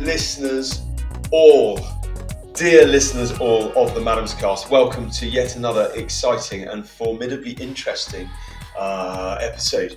listeners all, dear listeners all of the Madams Cast, welcome to yet another exciting and formidably interesting uh, episode.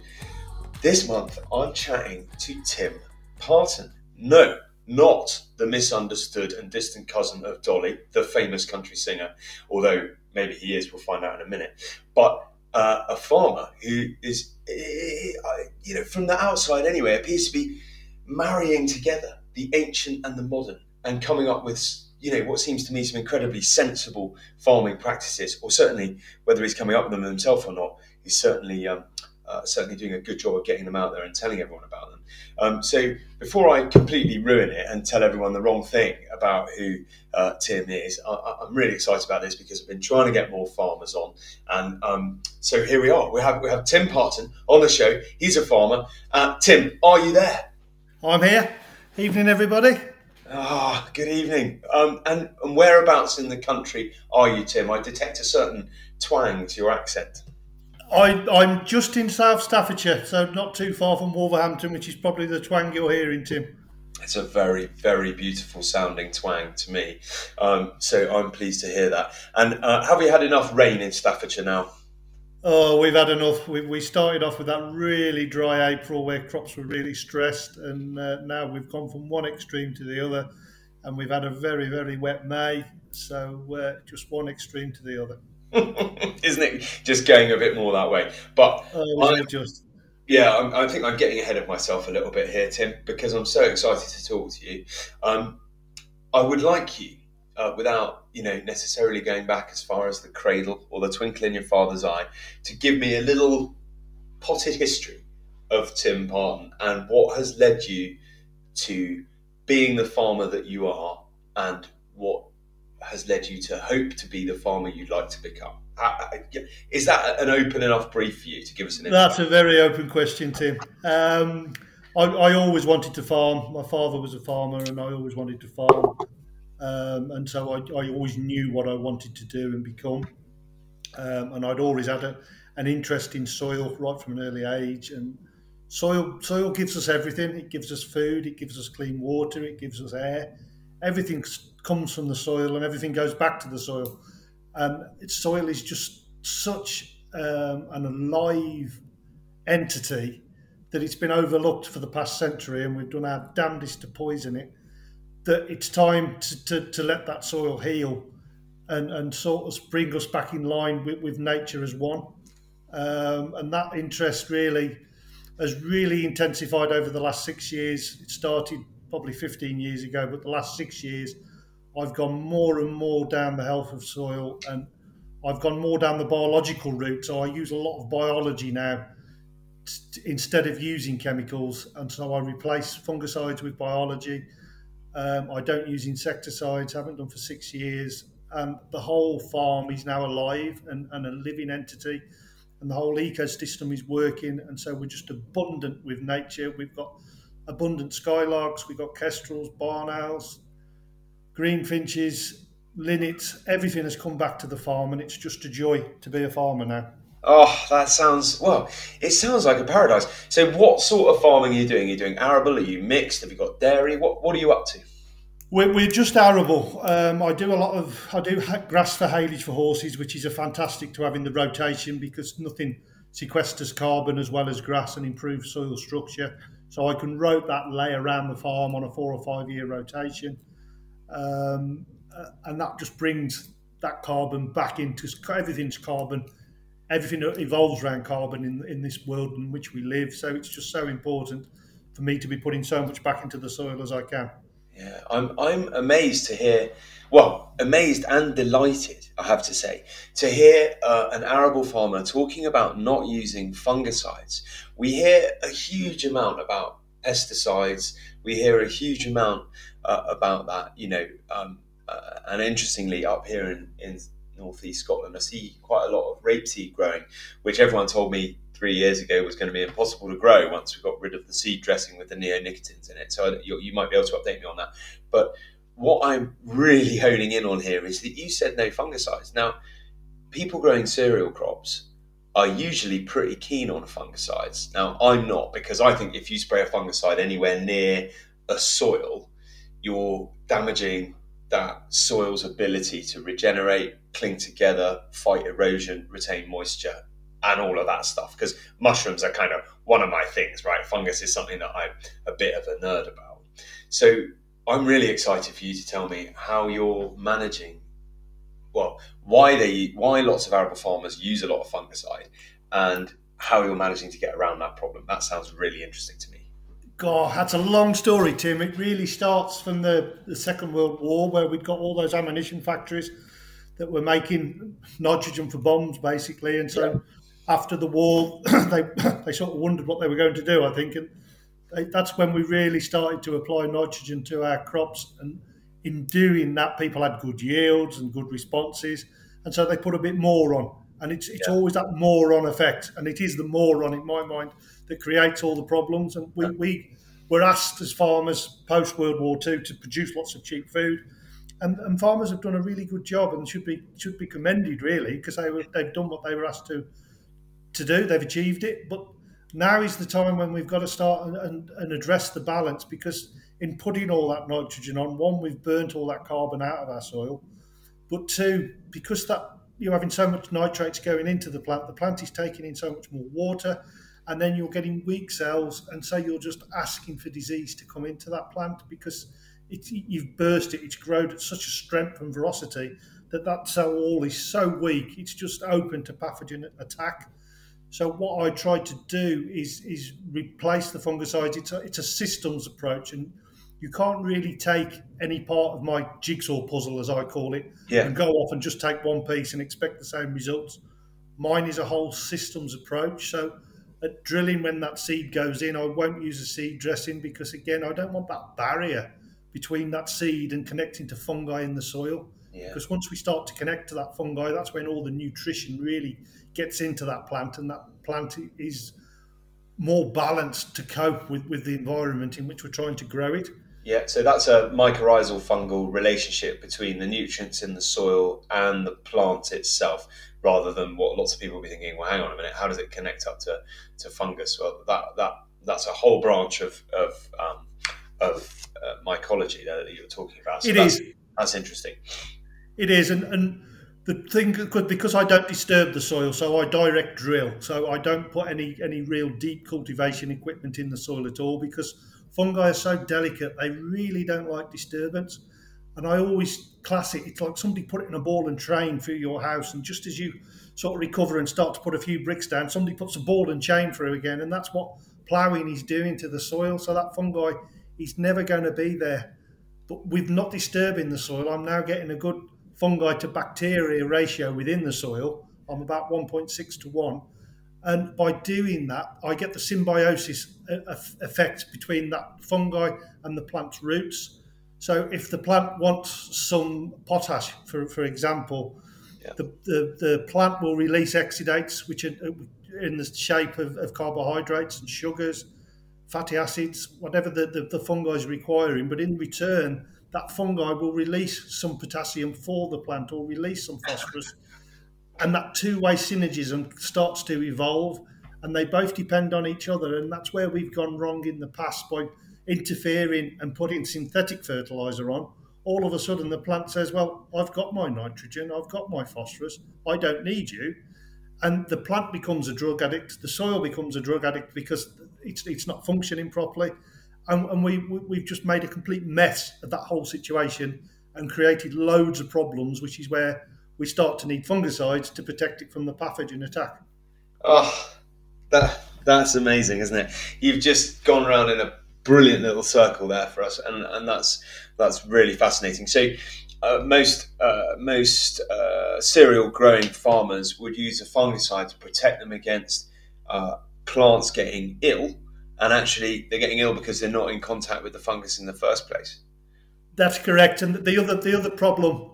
This month, I'm chatting to Tim Parton. No, not the misunderstood and distant cousin of Dolly, the famous country singer, although maybe he is, we'll find out in a minute. But uh, a farmer who is, uh, you know, from the outside anyway, appears to be marrying together the ancient and the modern and coming up with, you know, what seems to me some incredibly sensible farming practices, or certainly whether he's coming up with them himself or not, he's certainly um, uh, certainly doing a good job of getting them out there and telling everyone about them. Um, so before I completely ruin it and tell everyone the wrong thing about who uh, Tim is, I, am really excited about this because I've been trying to get more farmers on, and um, so here we are. We have we have Tim Parton on the show. He's a farmer. Uh, Tim, are you there? I'm here. Evening, everybody. Ah, good evening. Um, and, and whereabouts in the country are you, Tim? I detect a certain twang to your accent. I, I'm just in South Staffordshire, so not too far from Wolverhampton, which is probably the twang you're hearing, Tim. It's a very, very beautiful sounding twang to me. Um, so I'm pleased to hear that. And uh, have you had enough rain in Staffordshire now? Oh, we've had enough. We, we started off with that really dry April where crops were really stressed, and uh, now we've gone from one extreme to the other, and we've had a very, very wet May. So uh, just one extreme to the other. Isn't it just going a bit more that way? But oh, just yeah, I'm, i think I'm getting ahead of myself a little bit here, Tim, because I'm so excited to talk to you. Um, I would like you, uh, without you know necessarily going back as far as the cradle or the twinkle in your father's eye, to give me a little potted history of Tim Parton and what has led you to being the farmer that you are, and what has led you to hope to be the farmer you'd like to become? Is that an open enough brief for you to give us an? That's a very open question, Tim. Um, I, I, always wanted to farm. My father was a farmer, and I always wanted to farm, um, and so I, I, always knew what I wanted to do and become. Um, and I'd always had a, an interest in soil right from an early age, and soil soil gives us everything. It gives us food. It gives us clean water. It gives us air. Everything comes from the soil and everything goes back to the soil. And soil is just such um, an alive entity that it's been overlooked for the past century and we've done our damnedest to poison it. That it's time to, to, to let that soil heal and, and sort of bring us back in line with, with nature as one. Um, and that interest really has really intensified over the last six years. It started probably 15 years ago, but the last six years I've gone more and more down the health of soil and I've gone more down the biological route. So I use a lot of biology now t- instead of using chemicals. And so I replace fungicides with biology. Um, I don't use insecticides, haven't done for six years. And the whole farm is now alive and, and a living entity. And the whole ecosystem is working. And so we're just abundant with nature. We've got abundant skylarks, we've got kestrels, barn owls, greenfinches, linnets, everything has come back to the farm, and it's just a joy to be a farmer now. Oh, that sounds well. It sounds like a paradise. So, what sort of farming are you doing? Are you doing arable? Are you mixed? Have you got dairy? What What are you up to? We're, we're just arable. Um, I do a lot of I do grass for haylage for horses, which is a fantastic to have in the rotation because nothing sequesters carbon as well as grass and improves soil structure. So I can rope that ley around the farm on a four or five year rotation um, uh, and that just brings that carbon back into everything's carbon. Everything evolves around carbon in in this world in which we live. So it's just so important for me to be putting so much back into the soil as I can. Yeah, I'm I'm amazed to hear, well, amazed and delighted, I have to say, to hear uh, an arable farmer talking about not using fungicides. We hear a huge amount about pesticides. We hear a huge amount uh, about that. You know, um, uh, and interestingly, up here in, in northeast Scotland, I see quite a lot of rapeseed growing, which everyone told me three years ago was going to be impossible to grow once we got rid of the seed dressing with the neonicotinoids in it. So you, you might be able to update me on that. But what I'm really honing in on here is that you said no fungicides. Now, people growing cereal crops are usually pretty keen on fungicides. Now, I'm not because I think if you spray a fungicide anywhere near a soil, you're damaging that soil's ability to regenerate, cling together, fight erosion, retain moisture, and all of that stuff. Because mushrooms are kind of one of my things, right? Fungus is something that I'm a bit of a nerd about. So I'm really excited for you to tell me how you're managing. Well, why they why lots of arable farmers use a lot of fungicide, and how you're managing to get around that problem. That sounds really interesting to me. God, that's a long story, Tim. It really starts from the, the Second World War, where we'd got all those ammunition factories that were making nitrogen for bombs, basically. And so yeah. after the war, they, they sort of wondered what they were going to do, I think. And they, that's when we really started to apply nitrogen to our crops. And in doing that, people had good yields and good responses. And so they put a bit more on. And it's, it's yeah. always that more on effect. And it is the more on, in my mind, that creates all the problems. And we, we were asked as farmers post World War II to produce lots of cheap food. And, and, farmers have done a really good job and should be should be commended really because they were they've done what they were asked to to do they've achieved it but now is the time when we've got to start and, and, and address the balance because in putting all that nitrogen on one we've burnt all that carbon out of our soil but two because that you're having so much nitrates going into the plant the plant is taking in so much more water and then you're getting weak cells, and so you're just asking for disease to come into that plant because it, you've burst it. It's grown at such a strength and velocity that that cell wall is so weak, it's just open to pathogen attack. So what I try to do is is replace the fungicides. It's a, it's a systems approach, and you can't really take any part of my jigsaw puzzle, as I call it, yeah. and go off and just take one piece and expect the same results. Mine is a whole systems approach. So at drilling when that seed goes in, I won't use a seed dressing because again, I don't want that barrier between that seed and connecting to fungi in the soil. Yeah. Because once we start to connect to that fungi, that's when all the nutrition really gets into that plant, and that plant is more balanced to cope with, with the environment in which we're trying to grow it. Yeah, so that's a mycorrhizal fungal relationship between the nutrients in the soil and the plant itself rather than what lots of people will be thinking. Well, hang on a minute, how does it connect up to, to fungus? Well, that that that's a whole branch of of um, of uh, mycology that you're talking about. So it that's, is. That's interesting. It is, and and the thing because I don't disturb the soil, so I direct drill. So I don't put any any real deep cultivation equipment in the soil at all because fungi are so delicate; they really don't like disturbance. And I always class it, it's like somebody put it in a ball and train through your house. And just as you sort of recover and start to put a few bricks down, somebody puts a ball and chain through again. And that's what ploughing is doing to the soil. So that fungi is never going to be there. But with not disturbing the soil, I'm now getting a good fungi to bacteria ratio within the soil. I'm about 1.6 to 1. And by doing that, I get the symbiosis effect between that fungi and the plant's roots. So if the plant wants some potash, for, for example, yeah. the, the, the plant will release exudates, which are in the shape of, of carbohydrates and sugars, fatty acids, whatever the, the, the fungi is requiring. But in return, that fungi will release some potassium for the plant or release some phosphorus. And that two way synergism starts to evolve, and they both depend on each other. And that's where we've gone wrong in the past by interfering and putting synthetic fertilizer on, all of a sudden the plant says, Well, I've got my nitrogen, I've got my phosphorus, I don't need you. And the plant becomes a drug addict, the soil becomes a drug addict because it's, it's not functioning properly. And, and we, we've just made a complete mess of that whole situation and created loads of problems, which is where we start to need fungicides to protect it from the pathogen attack. Oh, that that's amazing, isn't it? You've just gone around in a brilliant little circle there for us, and, and that's that's really fascinating. So. Uh, most uh, most uh, cereal growing farmers would use a fungicide to protect them against uh, plants getting ill, and actually they're getting ill because they're not in contact with the fungus in the first place. That's correct. And the other the other problem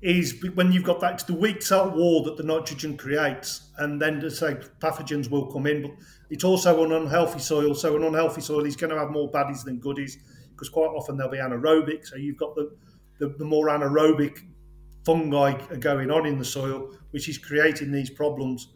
is when you've got that the weak cell wall that the nitrogen creates, and then to say pathogens will come in. But it's also an unhealthy soil, so an unhealthy soil is going to have more baddies than goodies because quite often they'll be anaerobic. So you've got the the, the more anaerobic fungi going on in the soil, which is creating these problems.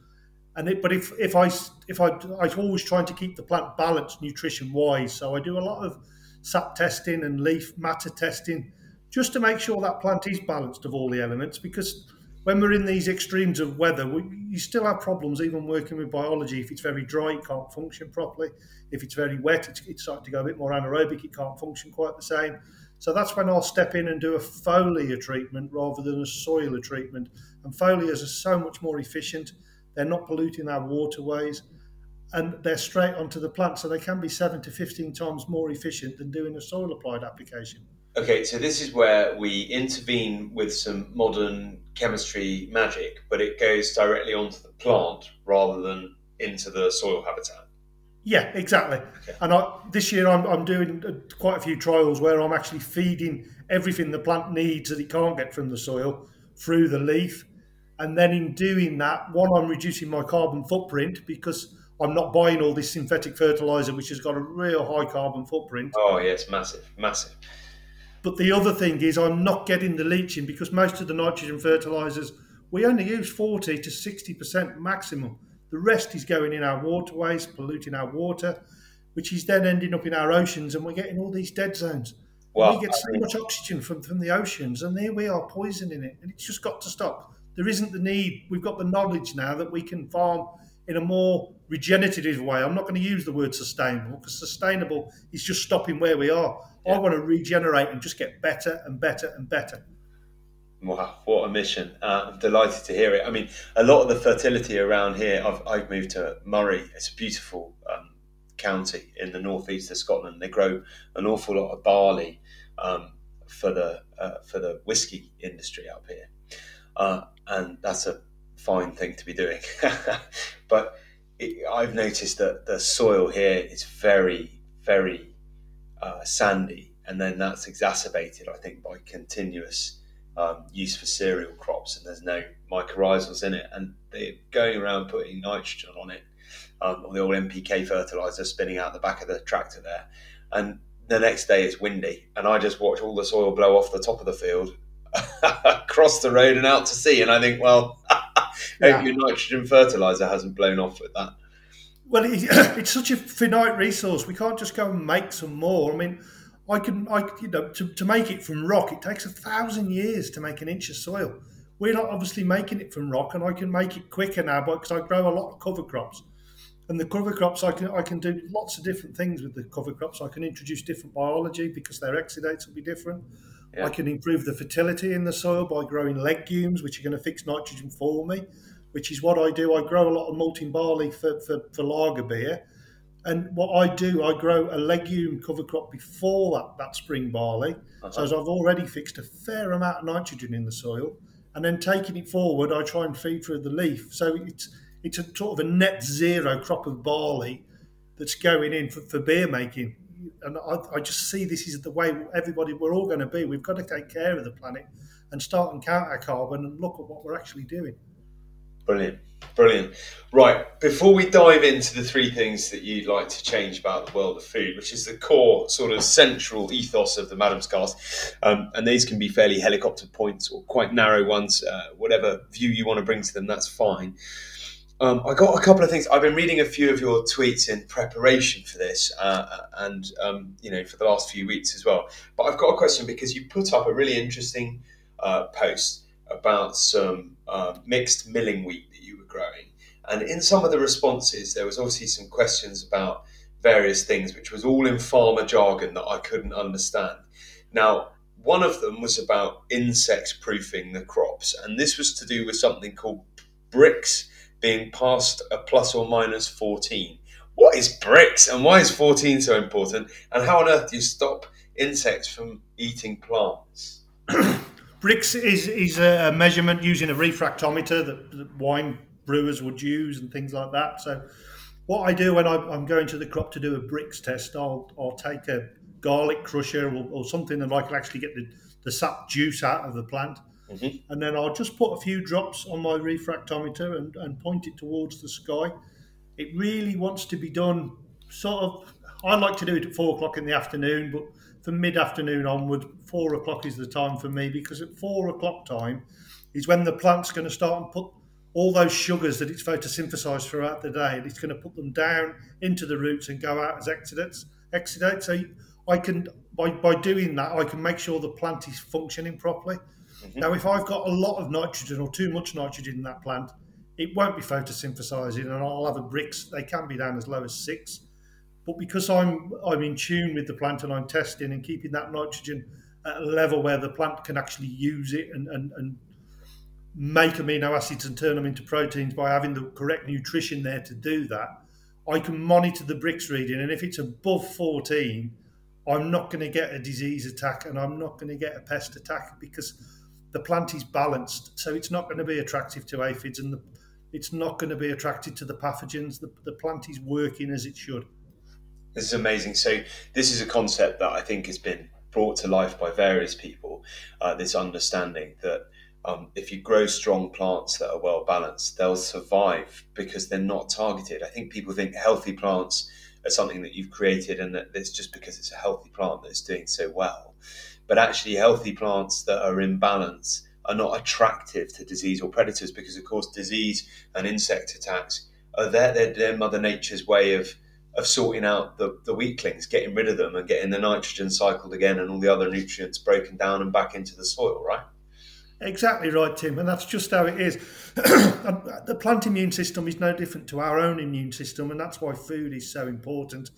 And it, but if if I if I I always trying to keep the plant balanced nutrition wise, so I do a lot of sap testing and leaf matter testing, just to make sure that plant is balanced of all the elements. Because when we're in these extremes of weather, we, you still have problems even working with biology. If it's very dry, it can't function properly. If it's very wet, it's, it's starting to go a bit more anaerobic, it can't function quite the same. So that's when I'll step in and do a foliar treatment rather than a soiler treatment. And foliars are so much more efficient. They're not polluting our waterways and they're straight onto the plant. So they can be seven to 15 times more efficient than doing a soil applied application. Okay, so this is where we intervene with some modern chemistry magic, but it goes directly onto the plant rather than into the soil habitat. Yeah, exactly. Okay. And I, this year I'm, I'm doing uh, quite a few trials where I'm actually feeding everything the plant needs that it can't get from the soil through the leaf. And then in doing that, one, I'm reducing my carbon footprint because I'm not buying all this synthetic fertilizer, which has got a real high carbon footprint. Oh, yes, massive, massive. But the other thing is, I'm not getting the leaching because most of the nitrogen fertilizers, we only use 40 to 60% maximum. The rest is going in our waterways, polluting our water, which is then ending up in our oceans, and we're getting all these dead zones. Well, we get so much oxygen from, from the oceans, and there we are poisoning it. And it's just got to stop. There isn't the need. We've got the knowledge now that we can farm in a more regenerative way. I'm not going to use the word sustainable because sustainable is just stopping where we are. Yeah. I want to regenerate and just get better and better and better. Wow, what a mission! Uh, I'm delighted to hear it. I mean, a lot of the fertility around here. I've, I've moved to Moray. It's a beautiful um, county in the northeast of Scotland. They grow an awful lot of barley um, for the uh, for the whiskey industry up here, uh, and that's a fine thing to be doing. but it, I've noticed that the soil here is very, very uh, sandy, and then that's exacerbated, I think, by continuous um, use for cereal crops, and there's no mycorrhizals in it, and they're going around putting nitrogen on it, um, or the old NPK fertilizer spinning out the back of the tractor there, and the next day it's windy, and I just watch all the soil blow off the top of the field, across the road and out to sea, and I think, well. Hope your nitrogen fertilizer hasn't blown off with that. Well, it's such a finite resource. We can't just go and make some more. I mean, I can, I you know, to, to make it from rock, it takes a thousand years to make an inch of soil. We're not obviously making it from rock, and I can make it quicker now because I grow a lot of cover crops. And the cover crops, I can I can do lots of different things with the cover crops. I can introduce different biology because their exudates will be different. Yeah. I can improve the fertility in the soil by growing legumes, which are going to fix nitrogen for me, which is what I do. I grow a lot of malting barley for, for, for lager beer. And what I do, I grow a legume cover crop before that, that spring barley. Uh-huh. So as I've already fixed a fair amount of nitrogen in the soil. And then taking it forward, I try and feed through the leaf. So it's it's a sort of a net zero crop of barley that's going in for, for beer making and I, I, just see this is the way everybody we're all going to be. We've got to take care of the planet and start and count our carbon and look at what we're actually doing. Brilliant, brilliant. Right, before we dive into the three things that you'd like to change about the world of food, which is the core sort of central ethos of the Madam's Cast, um, and these can be fairly helicopter points or quite narrow ones, uh, whatever view you want to bring to them, that's fine. Um, I got a couple of things. I've been reading a few of your tweets in preparation for this, uh, and um, you know, for the last few weeks as well. But I've got a question because you put up a really interesting uh, post about some uh, mixed milling wheat that you were growing, and in some of the responses, there was obviously some questions about various things, which was all in farmer jargon that I couldn't understand. Now, one of them was about insect proofing the crops, and this was to do with something called Brix being past a plus or minus 14. What is Brix and why is 14 so important? And how on earth do you stop insects from eating plants? Brix is, is a measurement using a refractometer that, that, wine brewers would use and things like that. So, what I do when I'm going to the crop to do a Brix test, I'll, I'll take a garlic crusher or, or something that I can actually get the, the sap juice out of the plant Mm-hmm. And then I'll just put a few drops on my refractometer and, and point it towards the sky. It really wants to be done sort of, I like to do it at four o'clock in the afternoon, but from mid afternoon onward, four o'clock is the time for me because at four o'clock time is when the plant's going to start and put all those sugars that it's photosynthesized throughout the day, and it's going to put them down into the roots and go out as exudates. Exudate. So I can by by doing that, I can make sure the plant is functioning properly. Mm-hmm. Now, if I've got a lot of nitrogen or too much nitrogen in that plant, it won't be photosynthesizing, and I'll have a Brix. They can be down as low as six, but because I'm I'm in tune with the plant and I'm testing and keeping that nitrogen at a level where the plant can actually use it and, and, and make amino acids and turn them into proteins by having the correct nutrition there to do that, I can monitor the Brix reading. And if it's above 14, I'm not going to get a disease attack and I'm not going to get a pest attack because the plant is balanced. So it's not going to be attractive to aphids and the, it's not going to be attracted to the pathogens. The, the plant is working as it should. This is amazing. So, this is a concept that I think has been brought to life by various people. Uh, this understanding that um, if you grow strong plants that are well balanced, they'll survive because they're not targeted. I think people think healthy plants are something that you've created and that it's just because it's a healthy plant that's doing so well. But actually, healthy plants that are in balance are not attractive to disease or predators because, of course, disease and insect attacks are their, their, their Mother Nature's way of of sorting out the, the weaklings, getting rid of them and getting the nitrogen cycled again and all the other nutrients broken down and back into the soil, right? Exactly right, Tim, and that's just how it is. the plant immune system is no different to our own immune system, and that's why food is so important.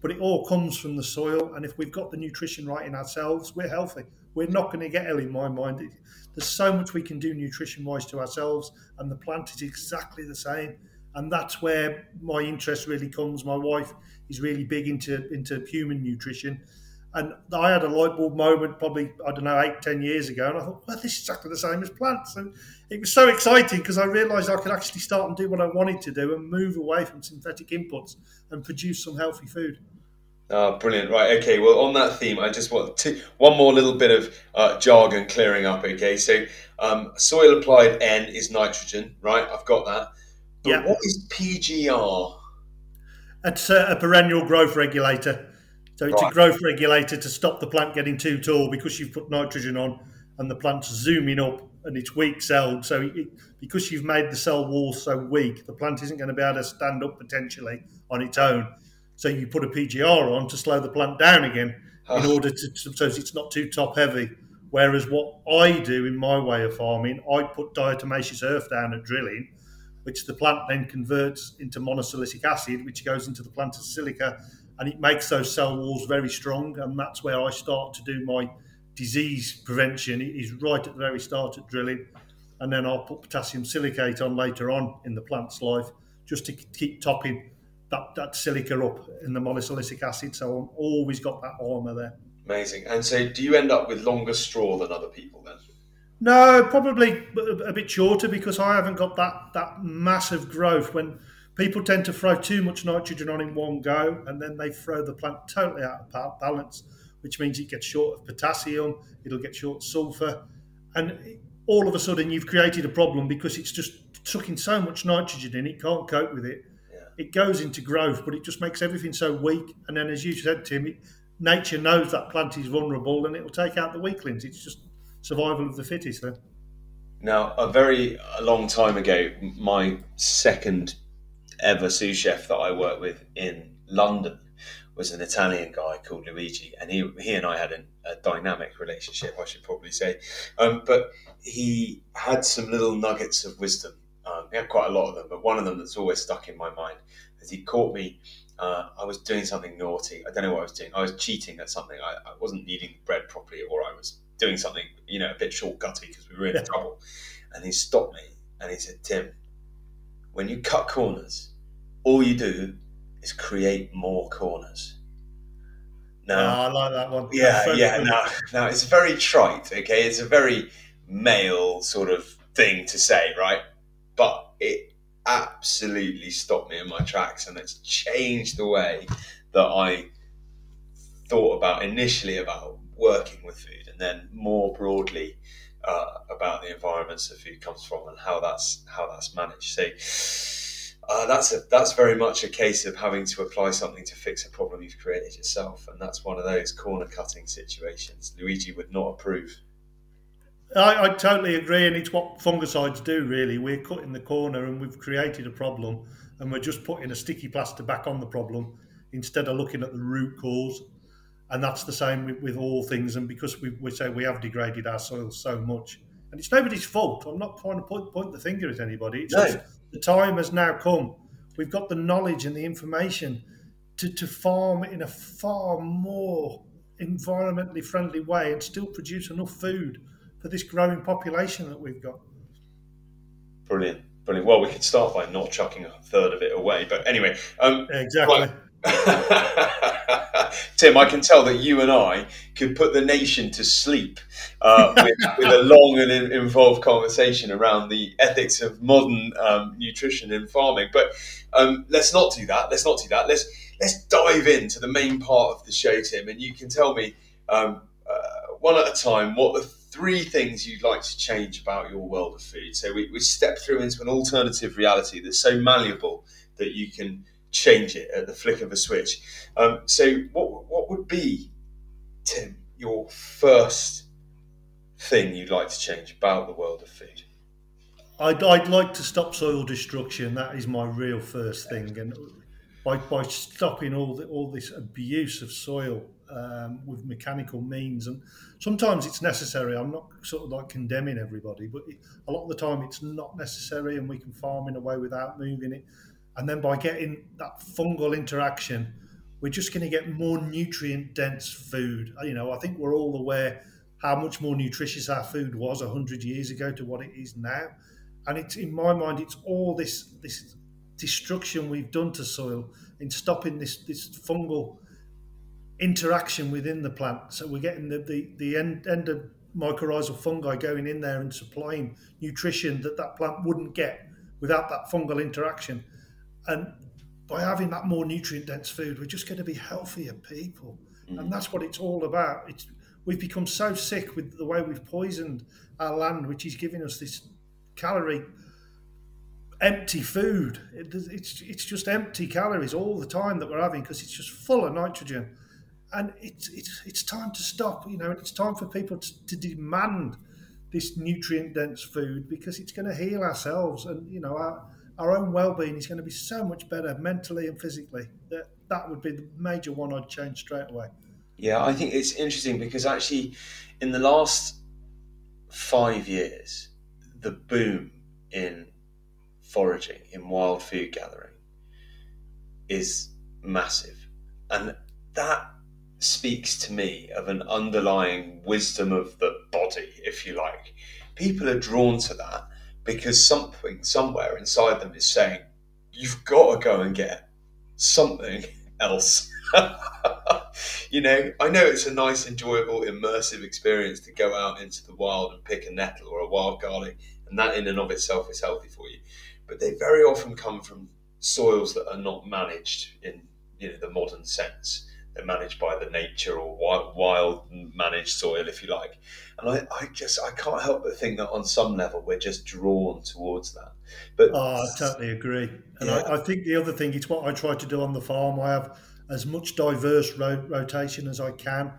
But it all comes from the soil, and if we've got the nutrition right in ourselves, we're healthy. We're not going to get ill, in my mind. There's so much we can do nutrition wise to ourselves, and the plant is exactly the same. And that's where my interest really comes. My wife is really big into into human nutrition and I had a light bulb moment probably, I don't know, eight, ten years ago. And I thought, well, this is exactly the same as plants. And it was so exciting because I realised I could actually start and do what I wanted to do and move away from synthetic inputs and produce some healthy food. Oh, brilliant. Right. Okay. Well, on that theme, I just want to, one more little bit of uh, jargon clearing up. Okay. So, um, soil applied N is nitrogen, right? I've got that. But yeah. what is PGR? It's a, a perennial growth regulator. So it's right. a growth regulator to stop the plant getting too tall because you've put nitrogen on and the plant's zooming up and it's weak celled. So it, because you've made the cell wall so weak, the plant isn't going to be able to stand up potentially on its own. So you put a PGR on to slow the plant down again in order to so it's not too top heavy. Whereas what I do in my way of farming, I put diatomaceous earth down at drilling, which the plant then converts into monosilicic acid, which goes into the plant as silica and it makes those cell walls very strong. And that's where I start to do my disease prevention. It is right at the very start of drilling, and then I'll put potassium silicate on later on in the plant's life, just to keep topping that, that silica up in the monosilicic acid. So I've always got that armour there. Amazing. And so, do you end up with longer straw than other people then? No, probably a bit shorter because I haven't got that that massive growth when people tend to throw too much nitrogen on in one go and then they throw the plant totally out of balance, which means it gets short of potassium, it'll get short of sulfur, and all of a sudden you've created a problem because it's just sucking so much nitrogen in, it can't cope with it. Yeah. It goes into growth, but it just makes everything so weak. And then, as you said, Tim, it, nature knows that plant is vulnerable and it'll take out the weaklings. It's just survival of the fittest then. Now, a very a long time ago, my second ever sous chef that I worked with in London was an Italian guy called Luigi, and he he and I had a, a dynamic relationship, I should probably say. Um, but he had some little nuggets of wisdom. Um, he had quite a lot of them, but one of them that's always stuck in my mind is he caught me. Uh, I was doing something naughty. I don't know what I was doing. I was cheating at something. I, I wasn't kneading bread properly, or I was doing something, you know, a bit shortcutty because we were in trouble. And he stopped me and he said, "Tim, when you cut corners, all you do is create more corners. Now, oh, I like that one. Yeah, so yeah. Now, now it's very trite. Okay, it's a very male sort of thing to say, right? But it absolutely stopped me in my tracks, and it's changed the way that I thought about initially about working with food, then more broadly uh, about the environments that food comes from and how that's how that's managed. So uh, that's a that's very much a case of having to apply something to fix a problem you've created yourself, and that's one of those corner cutting situations. Luigi would not approve. I, I, totally agree, and it's what fungicides do. Really, we're cutting the corner, and we've created a problem, and we're just putting a sticky plaster back on the problem instead of looking at the root cause. And that's the same with, with all things. And because we, we say we have degraded our soil so much, and it's nobody's fault. I'm not trying to point, point the finger at anybody. It's no. just the time has now come. We've got the knowledge and the information to, to farm in a far more environmentally friendly way and still produce enough food for this growing population that we've got. Brilliant. Brilliant. Well, we could start by not chucking a third of it away. But anyway, um, exactly. Tim, I can tell that you and I could put the nation to sleep uh, with, with, a long and in, involved conversation around the ethics of modern um, nutrition and farming. But um, let's not do that. Let's not do that. Let's let's dive into the main part of the show, Tim, and you can tell me um, uh, one at a time what the three things you'd like to change about your world of food. So we, we step through into an alternative reality that's so malleable that you can change it at the flick of a switch. Um, so, what what would be, Tim, your first thing you'd like to change about the world of food? I'd, I'd like to stop soil destruction. That is my real first thing, and by, by stopping all the, all this abuse of soil um, with mechanical means, and sometimes it's necessary. I'm not sort of like condemning everybody, but a lot of the time it's not necessary, and we can farm in a way without moving it. And then by getting that fungal interaction, we're just going to get more nutrient dense food. Uh, you know, I think we're all aware how much more nutritious our food was 100 years ago to what it is now. And it's in my mind, it's all this this destruction we've done to soil in stopping this this fungal interaction within the plant. So we're getting the the, the end, end of mycorrhizal fungi going in there and supplying nutrition that that plant wouldn't get without that fungal interaction. And by having that more nutrient dense food, we're just going to be healthier people. Mm. And that's what it's all about. It's we've become so sick with the way we've poisoned our land, which is giving us this calorie empty food. It, it's it's just empty calories all the time that we're having because it's just full of nitrogen, and it's it's it's time to stop. You know, it's time for people to, to demand this nutrient dense food because it's going to heal ourselves and you know our our own well-being is going to be so much better mentally and physically. That that would be the major one I'd change straight away. Yeah, I think it's interesting because actually, in the last five years, the boom in foraging, in wild food gathering, is massive, and that speaks to me of an underlying wisdom of the body, if you like. People are drawn to that because something somewhere inside them is saying, you've got to go and get something else. you know, I know it's a nice, enjoyable, immersive experience to go out into the wild and pick a nettle or a wild garlic, and that in and of itself is healthy for you. But they very often come from soils that are not managed in you know the modern sense. They're managed by the nature or wild, wild managed soil, if you like. And I, I just I can't help but think that on some level we're just drawn towards that. But oh, I totally agree. And yeah. I, I, think the other thing it's what I try to do on the farm. I have as much diverse ro- rotation as I can,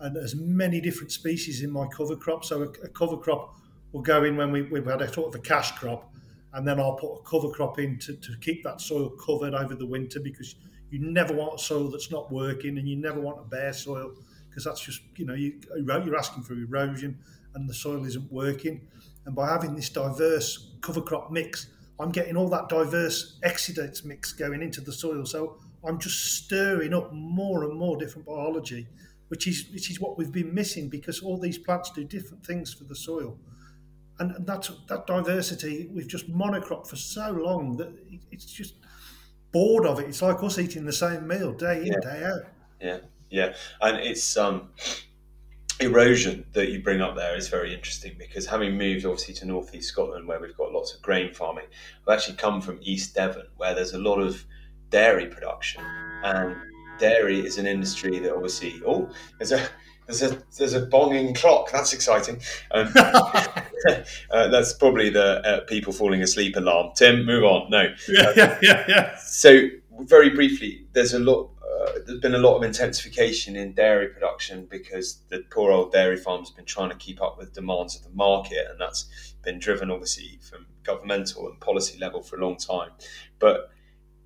and as many different species in my cover crop. So a, a cover crop will go in when we, we've had a sort of a cash crop, and then I'll put a cover crop in to, to keep that soil covered over the winter because you never want soil that's not working, and you never want a bare soil because that's just you know you, you're asking for erosion, and the soil isn't working. And by having this diverse cover crop mix, I'm getting all that diverse exudates mix going into the soil. So I'm just stirring up more and more different biology, which is which is what we've been missing because all these plants do different things for the soil. And, and that's that diversity we've just monocropped for so long that it's just bored of it. It's like us eating the same meal day in, yeah. day out. Yeah, yeah. And it's um erosion that you bring up there is very interesting because having moved obviously to northeast Scotland where we've got lots of grain farming, I've actually come from East Devon where there's a lot of dairy production and dairy is an industry that obviously oh there's a there's a there's a bonging clock. That's exciting. Um, uh, that's probably the uh, people falling asleep alarm. Tim, move on. No. Yeah, yeah, yeah, yeah. So very briefly, there's a lot. Uh, there's been a lot of intensification in dairy production because the poor old dairy farms have been trying to keep up with demands of the market, and that's been driven obviously from governmental and policy level for a long time. But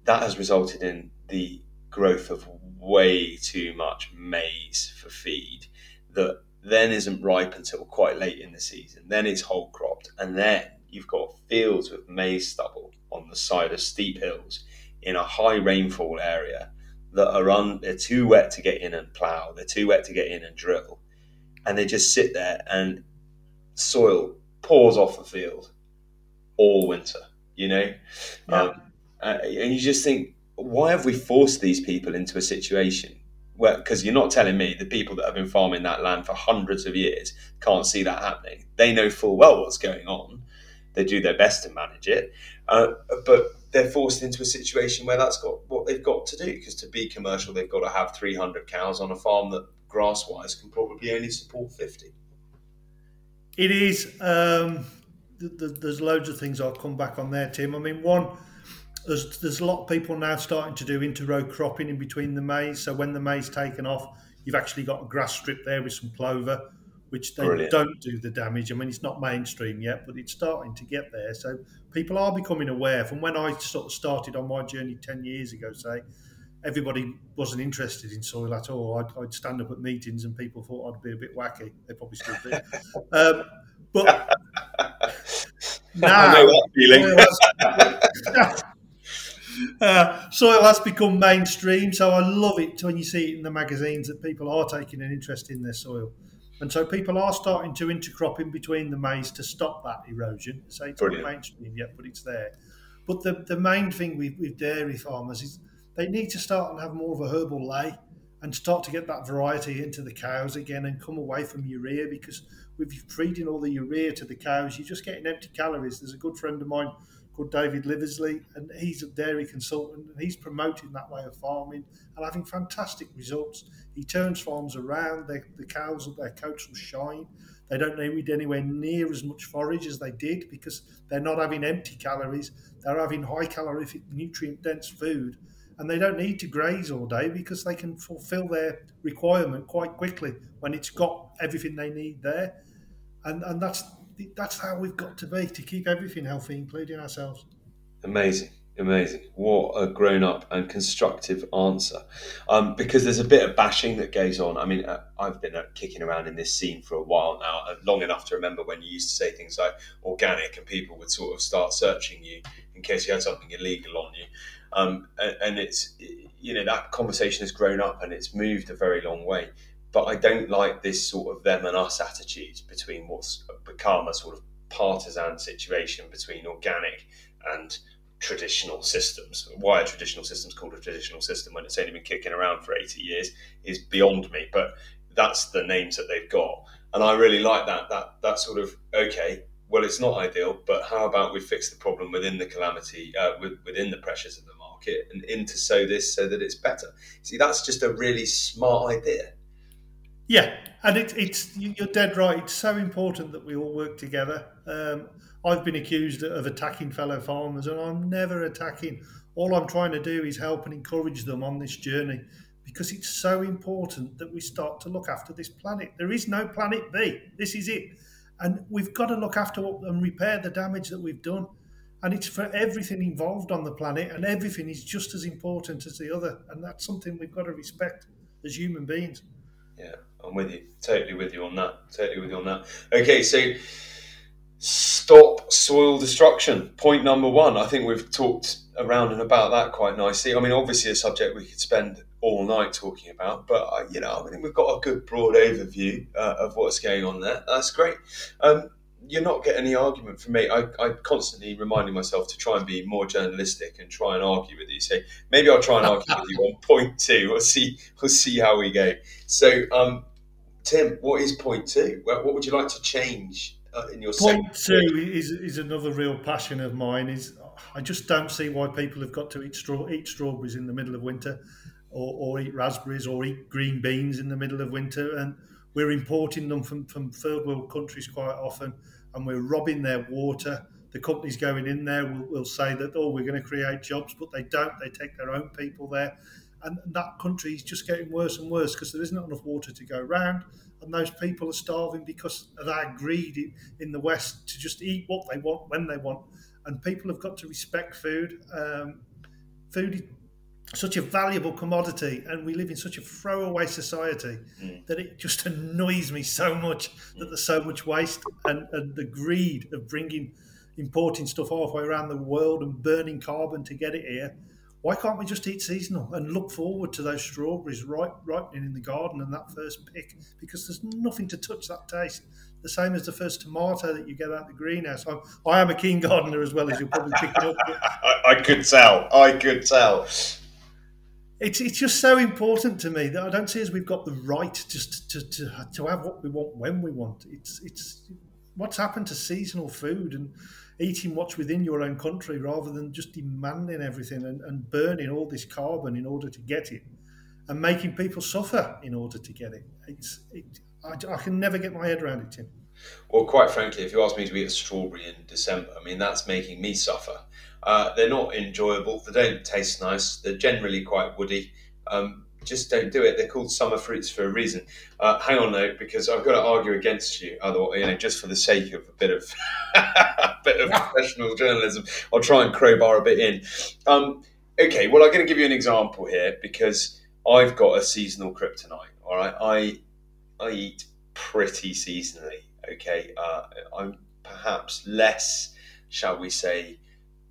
that has resulted in the growth of way too much maize for feed that then isn't ripe until quite late in the season. Then it's whole cropped, and then you've got fields with maize stubble on the side of steep hills in a high rainfall area that are un, they're too wet to get in and plough, they're too wet to get in and drill, and they just sit there and soil pours off the field all winter. You know, yeah. um, uh, and you just think, why have we forced these people into a situation well, because you're not telling me the people that have been farming that land for hundreds of years can't see that happening. They know full well what's going on. They do their best to manage it, uh, but they're forced into a situation where that's got what they've got to do. Because to be commercial, they've got to have 300 cows on a farm that, grass-wise, can probably only support 50. It is. Um, th- th- there's loads of things I'll come back on there, Tim. I mean, one there's there's a lot of people now starting to do interrow cropping in between the maize. So when the maize taken off, you've actually got a grass strip there with some clover, which they Brilliant. don't do the damage. I mean, it's not mainstream yet, but it's starting to get there. So people are becoming aware. From when I sort of started on my journey ten years ago, say, everybody wasn't interested in soil at all. I'd, I'd stand up at meetings and people thought I'd be a bit wacky. They probably still do. um, but now, I know that feeling. Uh, soil has become mainstream, so I love it when you see it in the magazines that people are taking an interest in their soil. And so people are starting to intercrop in between the maize to stop that erosion. So it's Brilliant. not mainstream yet, but it's there. But the, the main thing with, with dairy farmers is they need to start and have more of a herbal ley and start to get that variety into the cows again and come away from urea because with feeding all the urea to the cows, you're just getting empty calories. There's a good friend of mine called David Liversley, and he's a dairy consultant, and he's promoting that way of farming and having fantastic results. He turns farms around; the cows, their coats will shine. They don't need anywhere near as much forage as they did because they're not having empty calories; they're having high calorific, nutrient dense food, and they don't need to graze all day because they can fulfil their requirement quite quickly when it's got everything they need there. And and that's that's how we've got to be to keep everything healthy, including ourselves. Amazing. Amazing. What a grown up and constructive answer. Um, because there's a bit of bashing that goes on. I mean, uh, I've been uh, kicking around in this scene for a while now, uh, long enough to remember when you used to say things like organic and people would sort of start searching you in case you had something illegal on you. Um, and, and it's, you know, that conversation has grown up and it's moved a very long way but I don't like this sort of them and us attitude between what's become a sort of partisan situation between organic and traditional systems. Why a traditional system's called a traditional system when it's only been kicking around for 80 years is beyond me, but that's the names that they've got. And I really like that, that, that sort of, okay, well, it's not ideal, but how about we fix the problem within the calamity, uh, within the pressures of the market and into sow this so that it's better? See, that's just a really smart idea. Yeah, and it, it's you're dead right. It's so important that we all work together. Um, I've been accused of attacking fellow farmers, and I'm never attacking. All I'm trying to do is help and encourage them on this journey because it's so important that we start to look after this planet. There is no planet B. This is it. And we've got to look after and repair the damage that we've done. And it's for everything involved on the planet, and everything is just as important as the other. And that's something we've got to respect as human beings. Yeah. I'm with you. Totally with you on that. Totally with you on that. Okay, so stop soil destruction. Point number one. I think we've talked around and about that quite nicely. I mean, obviously, a subject we could spend all night talking about, but uh, you know, I think we've got a good broad overview uh, of what's going on there. That's great. Um, you're not getting any argument from me. I, I constantly reminding myself to try and be more journalistic and try and argue with you. So maybe I'll try and argue with you on point two. We'll see. We'll see how we go. So um, Tim, what is point two? What would you like to change uh, in your point two is is another real passion of mine. Is I just don't see why people have got to eat straw eat strawberries in the middle of winter, or, or eat raspberries or eat green beans in the middle of winter, and we're importing them from from third world countries quite often, and we're robbing their water. The companies going in there will, will say that oh we're going to create jobs, but they don't. They take their own people there and that country is just getting worse and worse because there isn't enough water to go around, and those people are starving because of our greed in, in the West to just eat what they want when they want. And people have got to respect food. Um, food, is such a valuable commodity, and we live in such a throwaway society mm. that it just annoys me so much that there's so much waste and, and the greed of bringing importing stuff halfway around the world and burning carbon to get it here. Why can't we just eat seasonal and look forward to those strawberries ripe, ripening in the garden and that first pick? Because there's nothing to touch that taste. The same as the first tomato that you get out of the greenhouse. I'm, I am a keen gardener as well as you're probably picking up. I, I could tell. I could tell it's it's just so important to me that I don't see as we've got the right just to, to, to have what we want when we want. It's it's what's happened to seasonal food and eating what's within your own country rather than just demanding everything and, and burning all this carbon in order to get it and making people suffer in order to get it. It's it, I, I can never get my head around it, Tim. Well, quite frankly, if you ask me to eat a strawberry in December, I mean that's making me suffer. Uh, they're not enjoyable. They don't taste nice. They're generally quite woody. Um, just don't do it. They're called summer fruits for a reason. Uh, hang on though, because I've got to argue against you. Otherwise, you know, just for the sake of a bit of a bit of professional journalism, I'll try and crowbar a bit in. Um, okay, well, I'm going to give you an example here because I've got a seasonal kryptonite. All right, I I eat pretty seasonally. Okay, uh, I'm perhaps less, shall we say,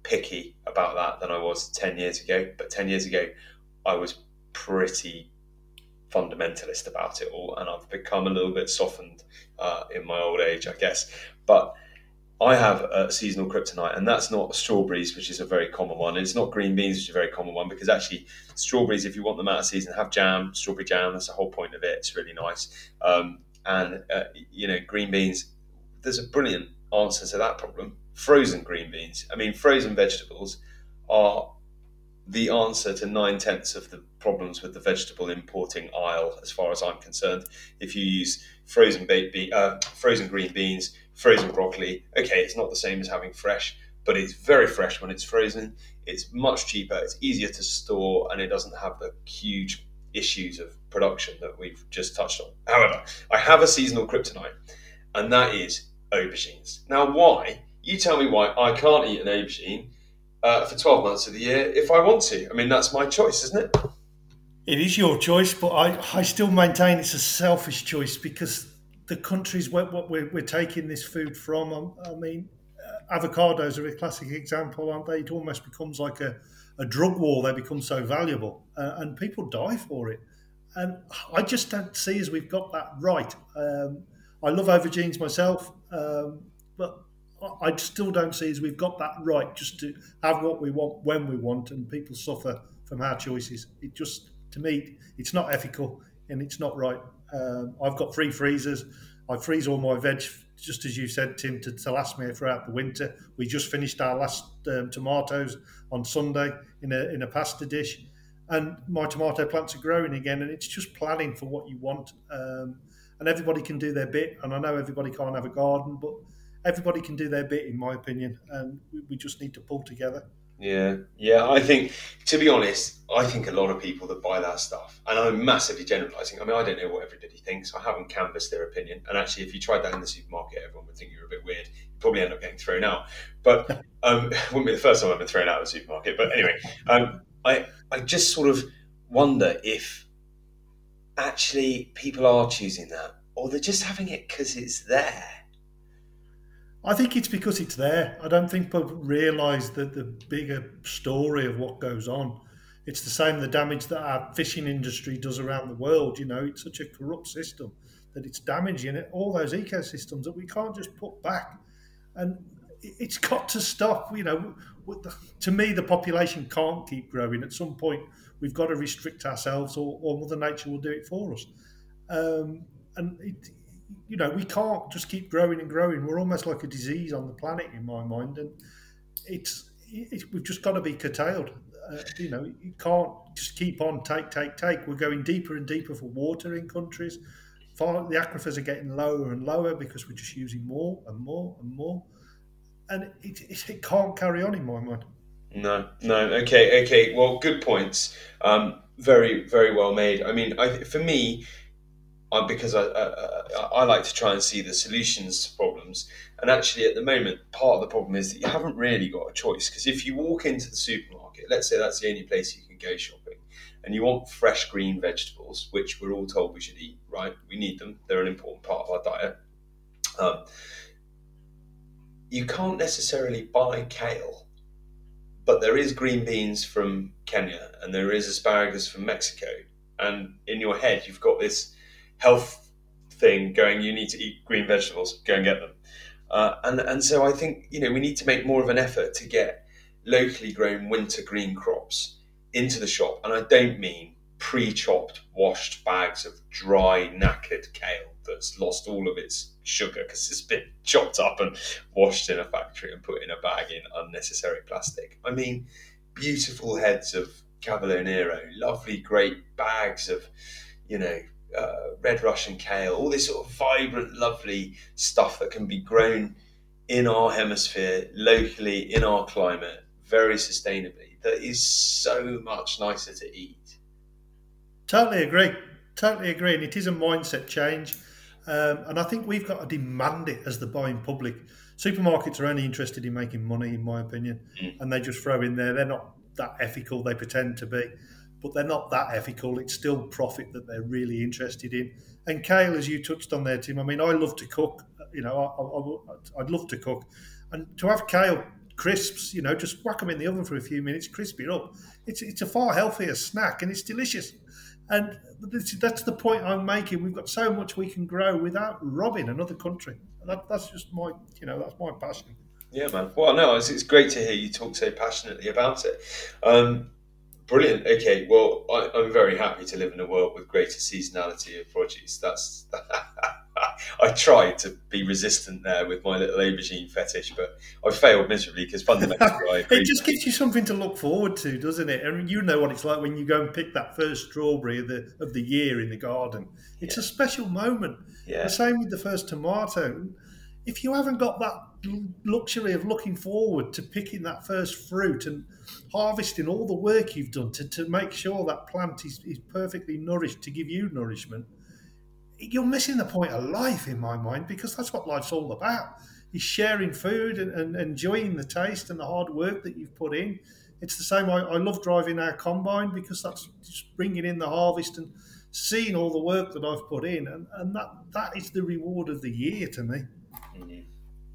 picky about that than I was 10 years ago. But 10 years ago, I was pretty fundamentalist about it all, and I've become a little bit softened uh, in my old age, I guess. But I have a seasonal kryptonite, and that's not strawberries, which is a very common one. It's not green beans, which is a very common one, because actually, strawberries, if you want them out of season, have jam, strawberry jam. That's the whole point of it. It's really nice. Um, and, uh, you know, green beans, there's a brilliant answer to that problem frozen green beans. I mean, frozen vegetables are the answer to nine tenths of the problems with the vegetable importing aisle, as far as I'm concerned. If you use frozen baked be- uh, frozen green beans, frozen broccoli, okay, it's not the same as having fresh, but it's very fresh when it's frozen. It's much cheaper, it's easier to store, and it doesn't have the huge issues of production that we've just touched on. However, I have a seasonal kryptonite, and that is aubergines. Now, why? You tell me why I can't eat an aubergine uh, for 12 months of the year if I want to. I mean, that's my choice, isn't it? It is your choice, but I, I still maintain it's a selfish choice because the countries where we're, we're taking this food from, um, I mean, uh, avocados are a classic example, aren't they? It almost becomes like a, a drug war. They become so valuable uh, and people die for it. And I just don't see as we've got that right. Um, I love aubergines myself, um, I still don't see as we've got that right just to have what we want when we want, and people suffer from our choices. It just, to me, it's not ethical and it's not right. Um, I've got three freezers. I freeze all my veg, just as you said, Tim, to, to last me throughout the winter. We just finished our last um, tomatoes on Sunday in a in a pasta dish, and my tomato plants are growing again. And it's just planning for what you want. Um, and everybody can do their bit. And I know everybody can't have a garden, but everybody can do their bit, in my opinion, and we, we just need to pull together. Yeah, yeah. I think, to be honest, I think a lot of people that buy that stuff, and I'm massively generalising. I mean, I don't know what everybody thinks. I haven't canvassed their opinion. And actually, if you tried that in the supermarket, everyone would think you're a bit weird. You'd probably end up getting thrown out. But um, wouldn't be the first time I've been thrown out of a supermarket. But anyway, um, I I just sort of wonder if actually people are choosing that, or they're just having it because it's there I think it's because it's there. I don't think people realise that the bigger story of what goes on. It's the same the damage that our fishing industry does around the world. You know, it's such a corrupt system that it's damaging it, all those ecosystems that we can't just put back. And it's got to stop. You know, to me, the population can't keep growing. At some point, we've got to restrict ourselves, or, or Mother Nature will do it for us. Um, and it, you know, we can't just keep growing and growing. We're almost like a disease on the planet, in my mind, and it's, it, we've just got to be curtailed. Uh, you know, you can't just keep on take, take, take. We're going deeper and deeper for water in countries. The aquifers are getting lower and lower because we're just using more and more and more, and it, it, it can't carry on in my mind. No, no. Okay, okay. Well, good points. Um, very, very well made. I mean, I, for me, I, because I, I, I, like to try and see the solutions to problems. And actually, at the moment, part of the problem is that you haven't really got a choice. Because if you walk into the supermarket, let's say that's the only place you can go shopping, and you want fresh green vegetables, which we're all told we should eat, right? We need them; they're an important part of our diet. Um, you can't necessarily buy kale, but there is green beans from Kenya and there is asparagus from Mexico. And in your head, you've got this health thing going, you need to eat green vegetables, go and get them. Uh, and, and so I think, you know, we need to make more of an effort to get locally grown winter green crops into the shop. And I don't mean pre chopped, washed bags of dry, knackered kale that's lost all of its sugar because it's been chopped up and washed in a factory and put in a bag in unnecessary plastic. I mean, beautiful heads of Cavolo Nero, lovely, great bags of, you know, uh, red Russian kale, all this sort of vibrant, lovely stuff that can be grown in our hemisphere, locally, in our climate, very sustainably, that is so much nicer to eat. Totally agree. Totally agree. And it is a mindset change. Um, and I think we've got to demand it as the buying public. Supermarkets are only interested in making money, in my opinion, mm. and they just throw in there. They're not that ethical, they pretend to be, but they're not that ethical. It's still profit that they're really interested in. And kale, as you touched on there, Tim, I mean, I love to cook. You know, I, would love to cook. And to have kale crisps, you know, just whack them in the oven for a few minutes, crisp it up. It's, it's a far healthier snack and it's delicious. And that's the point I'm making. We've got so much we can grow without robbing another country. That, that's just my, you know, that's my passion. Yeah, man. Well, no, it's, it's great to hear you talk so passionately about it. Um, brilliant. Okay, well, I, am very happy to live in a world with greater seasonality of produce. That's I tried to be resistant there with my little aubergine fetish, but I failed miserably because fundamentally it just gives you something to look forward to, doesn't it? And you know what it's like when you go and pick that first strawberry of the of the year in the garden. It's yeah. a special moment. Yeah. The same with the first tomato. If you haven't got that luxury of looking forward to picking that first fruit and harvesting all the work you've done to, to make sure that plant is, is perfectly nourished to give you nourishment, you're missing the point of life in my mind because that's what life's all about is sharing food and, and enjoying the taste and the hard work that you've put in it's the same I, I, love driving our combine because that's just bringing in the harvest and seeing all the work that i've put in and, and that that is the reward of the year to me mm-hmm.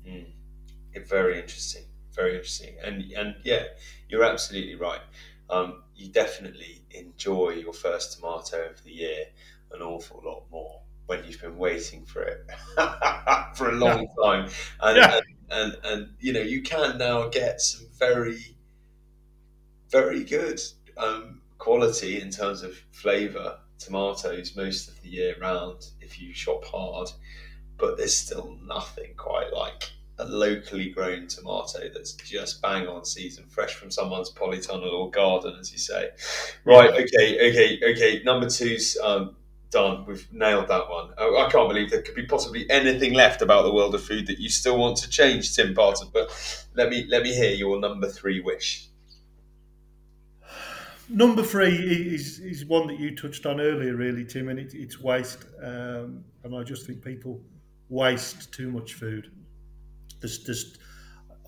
Mm. very interesting very interesting. And and yeah you're absolutely right. Um, you definitely enjoy your first tomato of the year an awful lot more when you've been waiting for it for a long time, and, yeah. and, and and you know you can now get some very very good um, quality in terms of flavour tomatoes most of the year round if you shop hard, but there's still nothing quite like a locally grown tomato that's just bang on season, fresh from someone's polytunnel or garden, as you say. Right, okay, okay, okay. Number two's um, done. We've nailed that one. I, I, can't believe there could be possibly anything left about the world of food that you still want to change, Tim Parton. But let me let me hear your number three wish. Number three is, is one that you touched on earlier, really, Tim, and it, it's waste. Um, and I just think people waste too much food. There's just,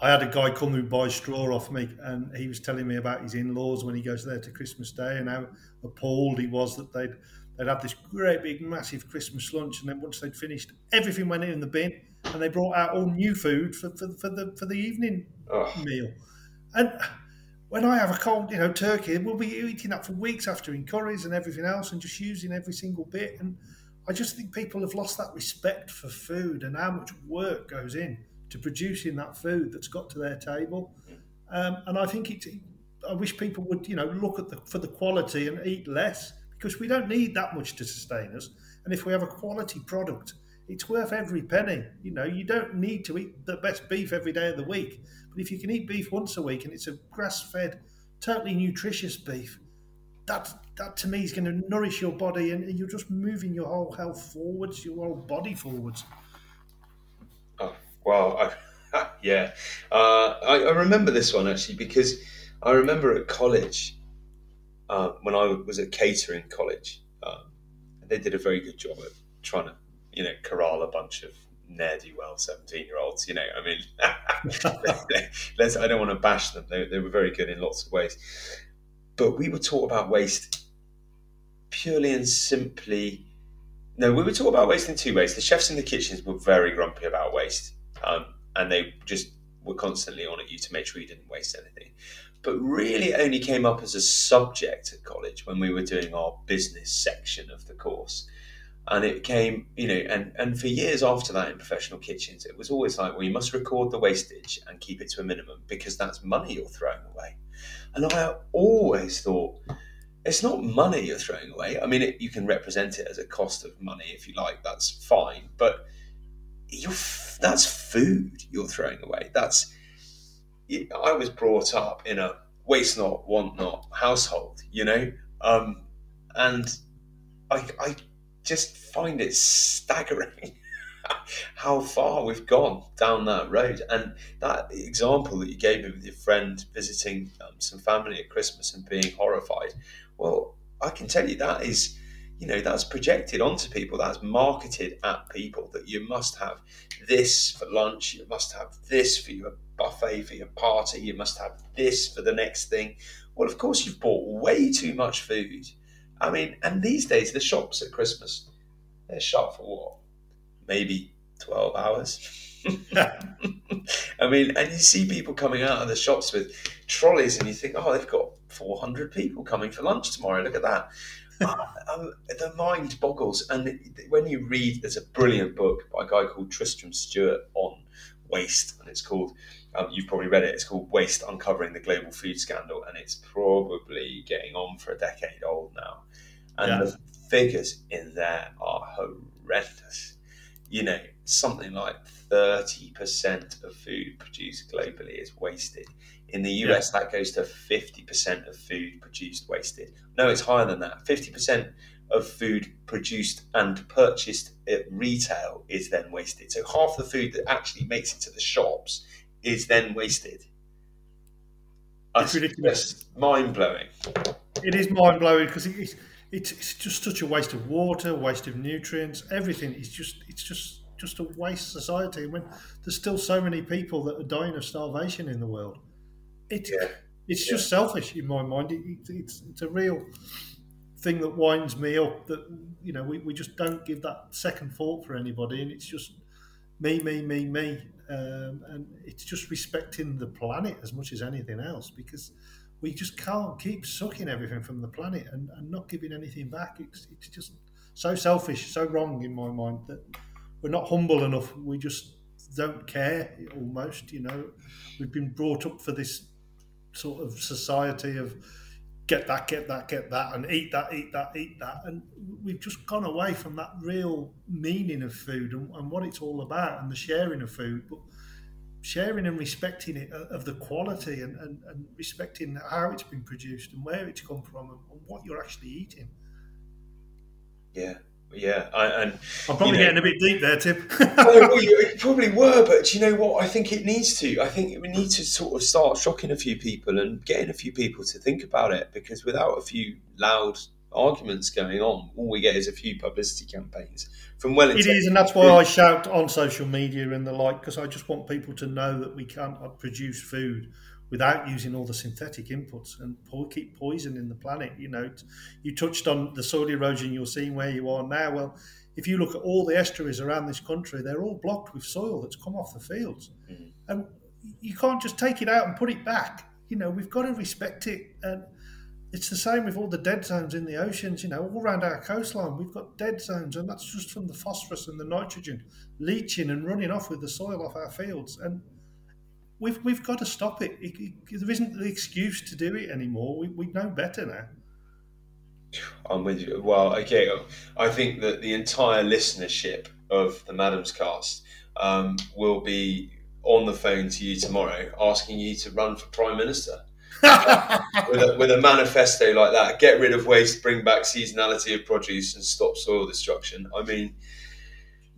I had a guy come who buys straw off me, and he was telling me about his in-laws when he goes there to Christmas Day, and how appalled he was that they'd they'd have this great big massive Christmas lunch, and then once they'd finished, everything went in the bin, and they brought out all new food for, for, for the for the evening oh. meal. And when I have a cold, you know, turkey, we'll be eating that for weeks after in curries and everything else, and just using every single bit. And I just think people have lost that respect for food and how much work goes in to producing that food that's got to their table. Um, and I think it. I wish people would, you know, look at the for the quality and eat less because we don't need that much to sustain us. And if we have a quality product, it's worth every penny. You know, you don't need to eat the best beef every day of the week, but if you can eat beef once a week and it's a grass-fed, totally nutritious beef, that that to me is going to nourish your body and you're just moving your whole health forwards, your whole body forwards. Oh, wow. I, yeah. Uh, I, I remember this one actually because I remember at college uh, when I was at catering college, um, they did a very good job of trying to, you know, corral a bunch of ne'er do well 17 year olds. You know, I mean, let's, I don't want to bash them. They, they were very good in lots of ways. But we were taught about waste purely and simply. No, we were taught about waste in two ways. The chefs in the kitchens were very grumpy about waste, um, and they just were constantly on at you to make sure you didn't waste anything. But really, only came up as a subject at college when we were doing our business section of the course. And it came, you know, and, and for years after that in professional kitchens, it was always like, well, you must record the wastage and keep it to a minimum because that's money you're throwing away. And I always thought, it's not money you're throwing away. I mean, it, you can represent it as a cost of money if you like, that's fine. But you're, that's food you're throwing away. That's I was brought up in a waste not, want not household, you know, um, and I, I just find it staggering how far we've gone down that road. And that example that you gave me with your friend visiting um, some family at Christmas and being horrified, well, I can tell you that is you know that's projected onto people that's marketed at people that you must have this for lunch you must have this for your buffet for your party you must have this for the next thing well of course you've bought way too much food i mean and these days the shops at christmas they're shut for what maybe 12 hours i mean and you see people coming out of the shops with trolleys and you think oh they've got 400 people coming for lunch tomorrow look at that um, the mind boggles. And when you read, there's a brilliant book by a guy called Tristram Stuart on waste, and it's called. Um, you've probably read it. It's called Waste: Uncovering the Global Food Scandal, and it's probably getting on for a decade old now. And yeah. the figures in there are horrendous. You know, something like thirty percent of food produced globally is wasted. In the US, yeah. that goes to 50% of food produced wasted. No, it's higher than that. 50% of food produced and purchased at retail is then wasted. So half the food that actually makes it to the shops is then wasted. It's ridiculous. Mind blowing. It is mind blowing because it's, it's, it's just such a waste of water, waste of nutrients, everything. It's just it's just just a waste society. When there's still so many people that are dying of starvation in the world. It, yeah. It's yeah. just selfish in my mind. It, it, it's, it's a real thing that winds me up that, you know, we, we just don't give that second thought for anybody. And it's just me, me, me, me. Um, and it's just respecting the planet as much as anything else because we just can't keep sucking everything from the planet and, and not giving anything back. It's, it's just so selfish, so wrong in my mind that we're not humble enough. We just don't care almost, you know. We've been brought up for this sort of society of get that, get that, get that, and eat that, eat that, eat that. And we've just gone away from that real meaning of food and, and what it's all about and the sharing of food. But sharing and respecting it uh, of the quality and, and, and respecting how it's been produced and where it's come from and, and what you're actually eating. Yeah, yeah, I, and I'm probably you know, getting a bit deep there, Tim. Oh, well, you probably were, but you know what? I think it needs to. I think we need to sort of start shocking a few people and getting a few people to think about it because without a few loud arguments going on, all we get is a few publicity campaigns from well. It is, and that's why I shout on social media and the like because I just want people to know that we can't uh, produce food without using all the synthetic inputs and po- keep poisoning the planet. You know, you touched on the soil erosion you're seeing where you are now. Well, if you look at all the estuaries around this country, they're all blocked with soil that's come off the fields, mm. and you can't just take it out and put it back. You know, we've got to respect it, and it's the same with all the dead zones in the oceans. You know, all around our coastline, we've got dead zones, and that's just from the phosphorus and the nitrogen leaching and running off with the soil off our fields, and we've we've got to stop it. it, it there isn't the excuse to do it anymore. We, we know better now. I'm with you. Well, okay, I think that the entire listenership of the Madams Cast um, will be on the phone to you tomorrow, asking you to run for prime minister. with, a, with a manifesto like that, get rid of waste, bring back seasonality of produce, and stop soil destruction. I mean,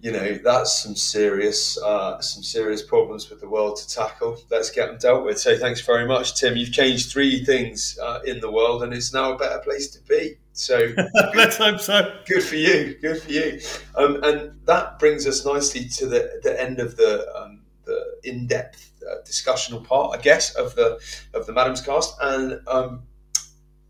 you know that's some serious uh, some serious problems with the world to tackle. Let's get them dealt with. So thanks very much, Tim. You've changed three things uh, in the world, and it's now a better place to be. So let's hope so. Good for you. Good for you. Um, and that brings us nicely to the the end of the um, the in depth uh, discussional part, I guess, of the of the Madams Cast. And um,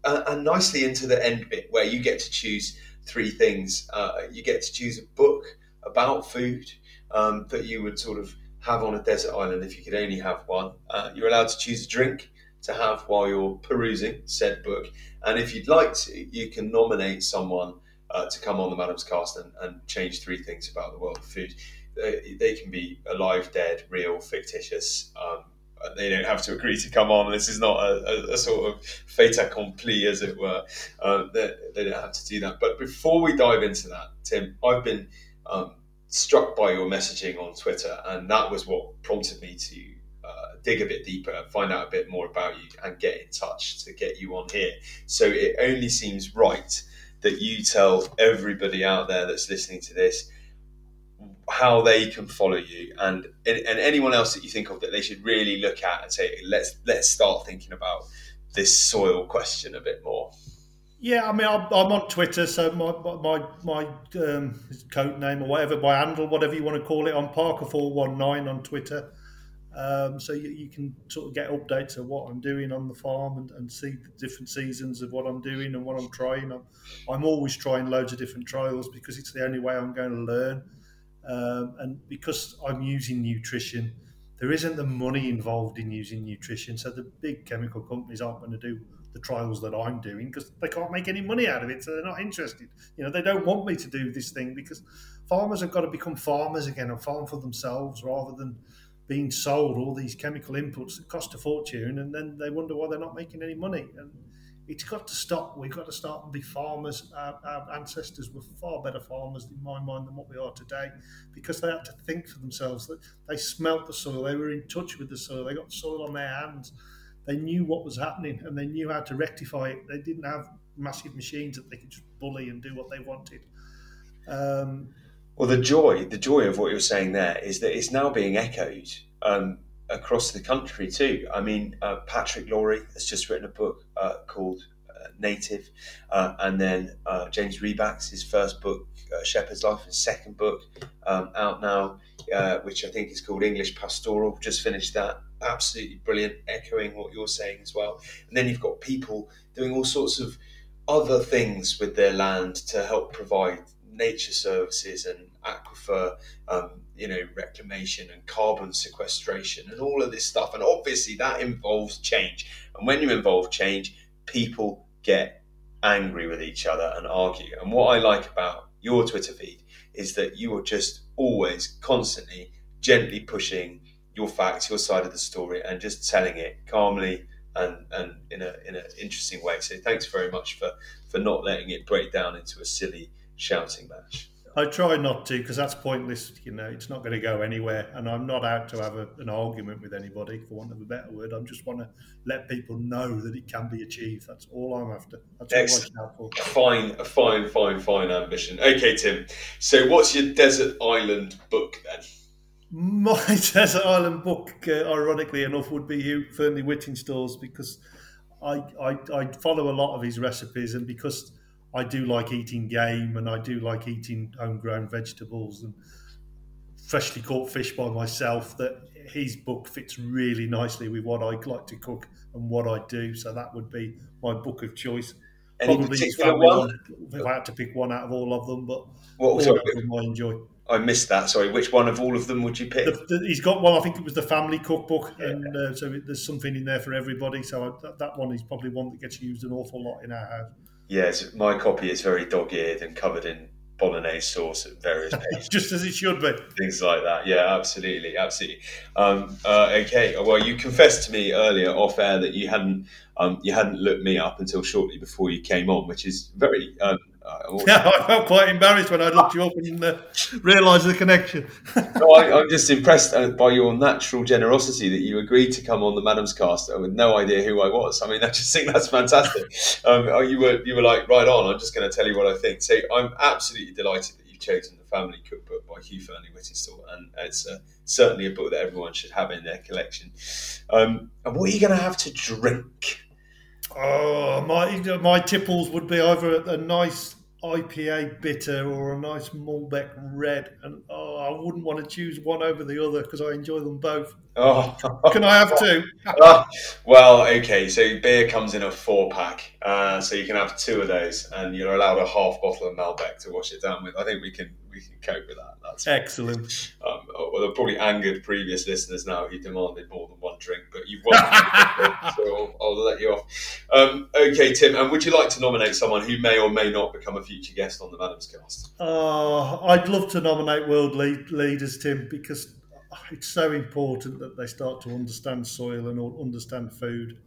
uh, and nicely into the end bit where you get to choose three things. Uh, you get to choose a book about food um, that you would sort of have on a desert island if you could only have one. Uh, you're allowed to choose a drink to have while you're perusing said book. And if you'd like to, you can nominate someone uh, to come on the Madam's Cast and, and, change three things about the world of food. They, they can be alive, dead, real, fictitious. Um, they don't have to agree to come on. This is not a, a, a sort of fait accompli, as it were. Uh, they, they, don't have to do that. But before we dive into that, Tim, I've been um, struck by your messaging on Twitter, and that was what prompted me to uh, dig a bit deeper, find out a bit more about you, and get in touch to get you on here. So it only seems right that you tell everybody out there that's listening to this how they can follow you and and anyone else that you think of that they should really look at and say let's let's start thinking about this soil question a bit more yeah i mean i'm, on twitter so my my my um, code name or whatever my handle whatever you want to call it on parker419 on twitter um, so you, you, can sort of get updates of what I'm doing on the farm and, and, see the different seasons of what I'm doing and what I'm trying. I'm, I'm, always trying loads of different trials because it's the only way I'm going to learn. Um, and because I'm using nutrition, there isn't the money involved in using nutrition. So the big chemical companies aren't going to do the trials that I'm doing because they can't make any money out of it. So they're not interested. You know, they don't want me to do this thing because farmers have got to become farmers again and farm for themselves rather than being sold all these chemical inputs that cost a fortune, and then they wonder why they're not making any money. And it's got to stop. We've got to start and be farmers. Our, our, ancestors were far better farmers, in my mind, than what we are today, because they had to think for themselves. That they smelt the soil, they were in touch with the soil, they got soil on their hands, they knew what was happening, and they knew how to rectify it. They didn't have massive machines that they could just bully and do what they wanted. Um, well, the joy, the joy of what you're saying there is that it's now being echoed um, across the country too. I mean, uh, Patrick Laurie has just written a book uh, called uh, Native, uh, and then uh, James Rebanks his first book, uh, Shepherd's Life, his second book um, out now, which I think is called English Pastoral. Just finished that. Absolutely brilliant, echoing what you're saying as well. And then you've got people doing all sorts of other things with their land to help provide nature services and aquifer, um, you know, reclamation and carbon sequestration and all of this stuff. And obviously, that involves change. And when you involve change, people get angry with each other and argue. And what I like about your Twitter feed is that you are just always constantly gently pushing your facts, your side of the story, and just telling it calmly and and in a in an interesting way. So thanks very much for for not letting it break down into a silly shouting match. I try not to because that's pointless. You know, it's not going to go anywhere, and I'm not out to have a, an argument with anybody, for want of a better word. I just want to let people know that it can be achieved. That's all I'm after. That's Excellent. all I Fine, a fine, fine, fine ambition. Okay, Tim. So, what's your desert island book then? My desert island book, uh, ironically enough, would be Hugh Fearnley Whittingstall's because I, I I follow a lot of his recipes, and because I do like eating game and I do like eating homegrown vegetables and freshly caught fish by myself. That his book fits really nicely with what I like to cook and what I do. So that would be my book of choice. Any Probably particular one? If I had to pick one out of all of them, but what, all of them I enjoy. I missed that. Sorry, which one of all of them would you pick? The, the, he's got one. I think it was the family cookbook, yeah. and uh, so there's something in there for everybody. So I, that, that one is probably one that gets used an awful lot in our house. Yes, my copy is very dog-eared and covered in bolognese sauce at various pages. Just as it should be. Things like that. Yeah, absolutely, absolutely. Um, uh, okay. Well, you confessed to me earlier off air that you hadn't um, you hadn't looked me up until shortly before you came on, which is very um, yeah, I felt quite embarrassed when I looked you up and uh, realised the connection. no, I, am just impressed uh, by your natural generosity that you agreed to come on the Madam's Cast with no idea who I was. I mean, I just think that's fantastic. Um, oh, you were you were like right on. I'm just going to tell you what I think. So I'm absolutely delighted that you've chosen the Family Cookbook by Hugh Fearnley Whittingstall, and it's uh, certainly a book that everyone should have in their collection. Um, and what are you going to have to drink? Oh, my my tipples would be either a nice IPA bitter or a nice Malbec red, and oh, I wouldn't want to choose one over the other because I enjoy them both. Oh. Can I have two? Ah, well, okay. So beer comes in a four pack, uh, so you can have two of those, and you're allowed a half bottle of Malbec to wash it down with. I think we can we can cope with that. That's excellent. Um, well, they've probably angered previous listeners now who demanded more than one drink, but you've won, so I'll, I'll, let you off. Um, okay, Tim, and would you like to nominate someone who may or may not become a future guest on the Madams Cast? Uh, I'd love to nominate world lead, leaders, Tim, because it's so important that they start to understand soil and understand food.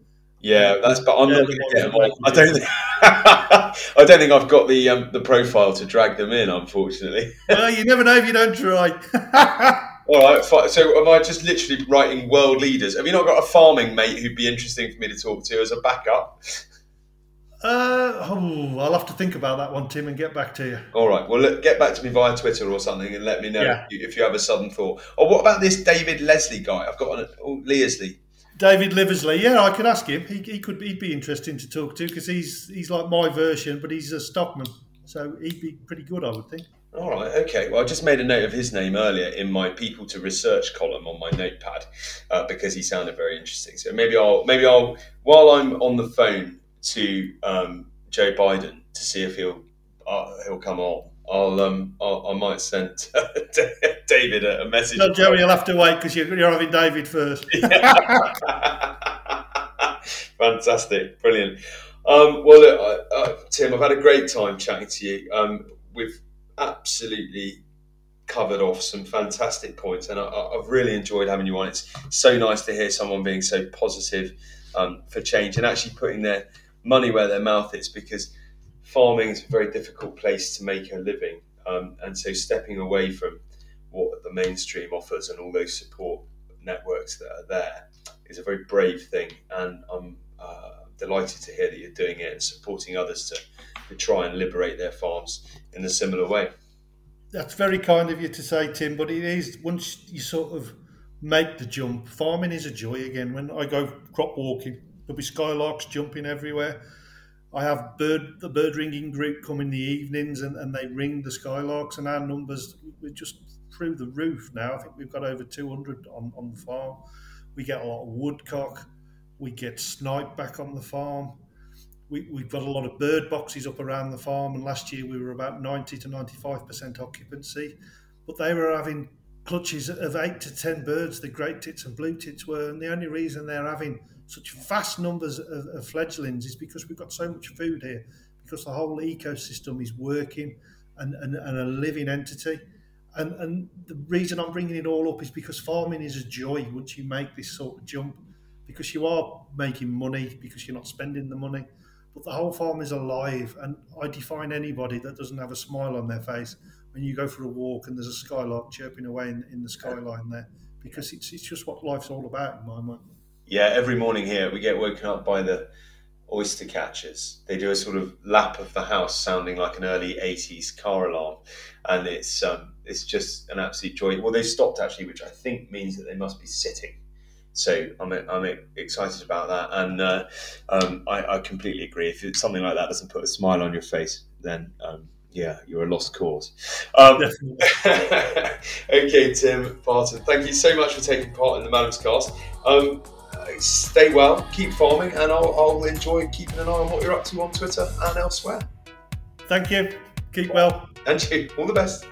Yeah, that's. But I'm not going to get them on. I don't. Think, I don't think I've got the um, the profile to drag them in. Unfortunately. well, you never know if you don't try. All right. So, am I just literally writing world leaders? Have you not got a farming mate who'd be interesting for me to talk to as a backup? Uh, oh, I'll have to think about that one, Tim, and get back to you. All right. Well, look, get back to me via Twitter or something, and let me know yeah. if, you, if, you, have a sudden thought. Or what about this David Leslie guy? I've got an oh, Learsley. David Liversley. Yeah, I could ask him. He, he could he'd be interesting to talk to because he's he's like my version, but he's a stockman, so he'd be pretty good, I would think. All right, okay. Well, I just made a note of his name earlier in my people to research column on my notepad uh, because he sounded very interesting. So maybe I'll maybe I'll while I'm on the phone to um, Joe Biden to see if he'll uh, he'll come on. I'll um I'll, i might send David a, a message. No, Joey, you'll have to wait because you're, you're having David first. Fantastic, brilliant. Um, well, look, uh, uh, Tim, I've had a great time chatting to you. Um, we've absolutely covered off some fantastic points, and I, have really enjoyed having you on. It's so nice to hear someone being so positive um, for change and actually putting their money where their mouth is because farming is a very difficult place to make a living. Um, and so stepping away from what the mainstream offers and all those support networks that are there is a very brave thing. And I'm uh, delighted to hear that you're doing it and supporting others to, to try and liberate their farms in a similar way. That's very kind of you to say, Tim, but it is once you sort of make the jump, farming is a joy again. When I go crop walking, There'll be skylarks jumping everywhere. I have bird the bird ringing group come in the evenings and, and they ring the skylarks and our numbers we're just through the roof now. I think we've got over 200 on, on the farm. We get a lot of woodcock. We get snipe back on the farm. We, we've got a lot of bird boxes up around the farm, and last year we were about 90 to 95% occupancy. But they were having clutches of eight to 10 birds, the great tits and blue tits were, and the only reason they're having such vast numbers of, of, fledglings is because we've got so much food here, because the whole ecosystem is working and, and, and a living entity. And, and the reason I'm bringing it all up is because farming is a joy once you make this sort of jump, because you are making money, because you're not spending the money. But the whole farm is alive, and I define anybody that doesn't have a smile on their face when you go for a walk and there's a skylark chirping away in, in the skyline there, because it's, it's just what life's all about in my mind yeah, every morning here we get woken up by the oyster catchers. They do a sort of lap of the house, sounding like an early '80s car alarm, and it's um, it's just an absolute joy. Well, they stopped actually, which I think means that they must be sitting. So I'm I'm excited about that, and uh, um, I, I, completely agree. If it's something like that doesn't put a smile on your face, then um, yeah, you're a lost cause. Um, okay, Tim Parton, thank you so much for taking part in the Madams Cast. Um, stay well, keep farming, and I'll, I'll enjoy keeping an eye on what you're up to on Twitter and elsewhere. Thank you. Keep well. And you. All the best.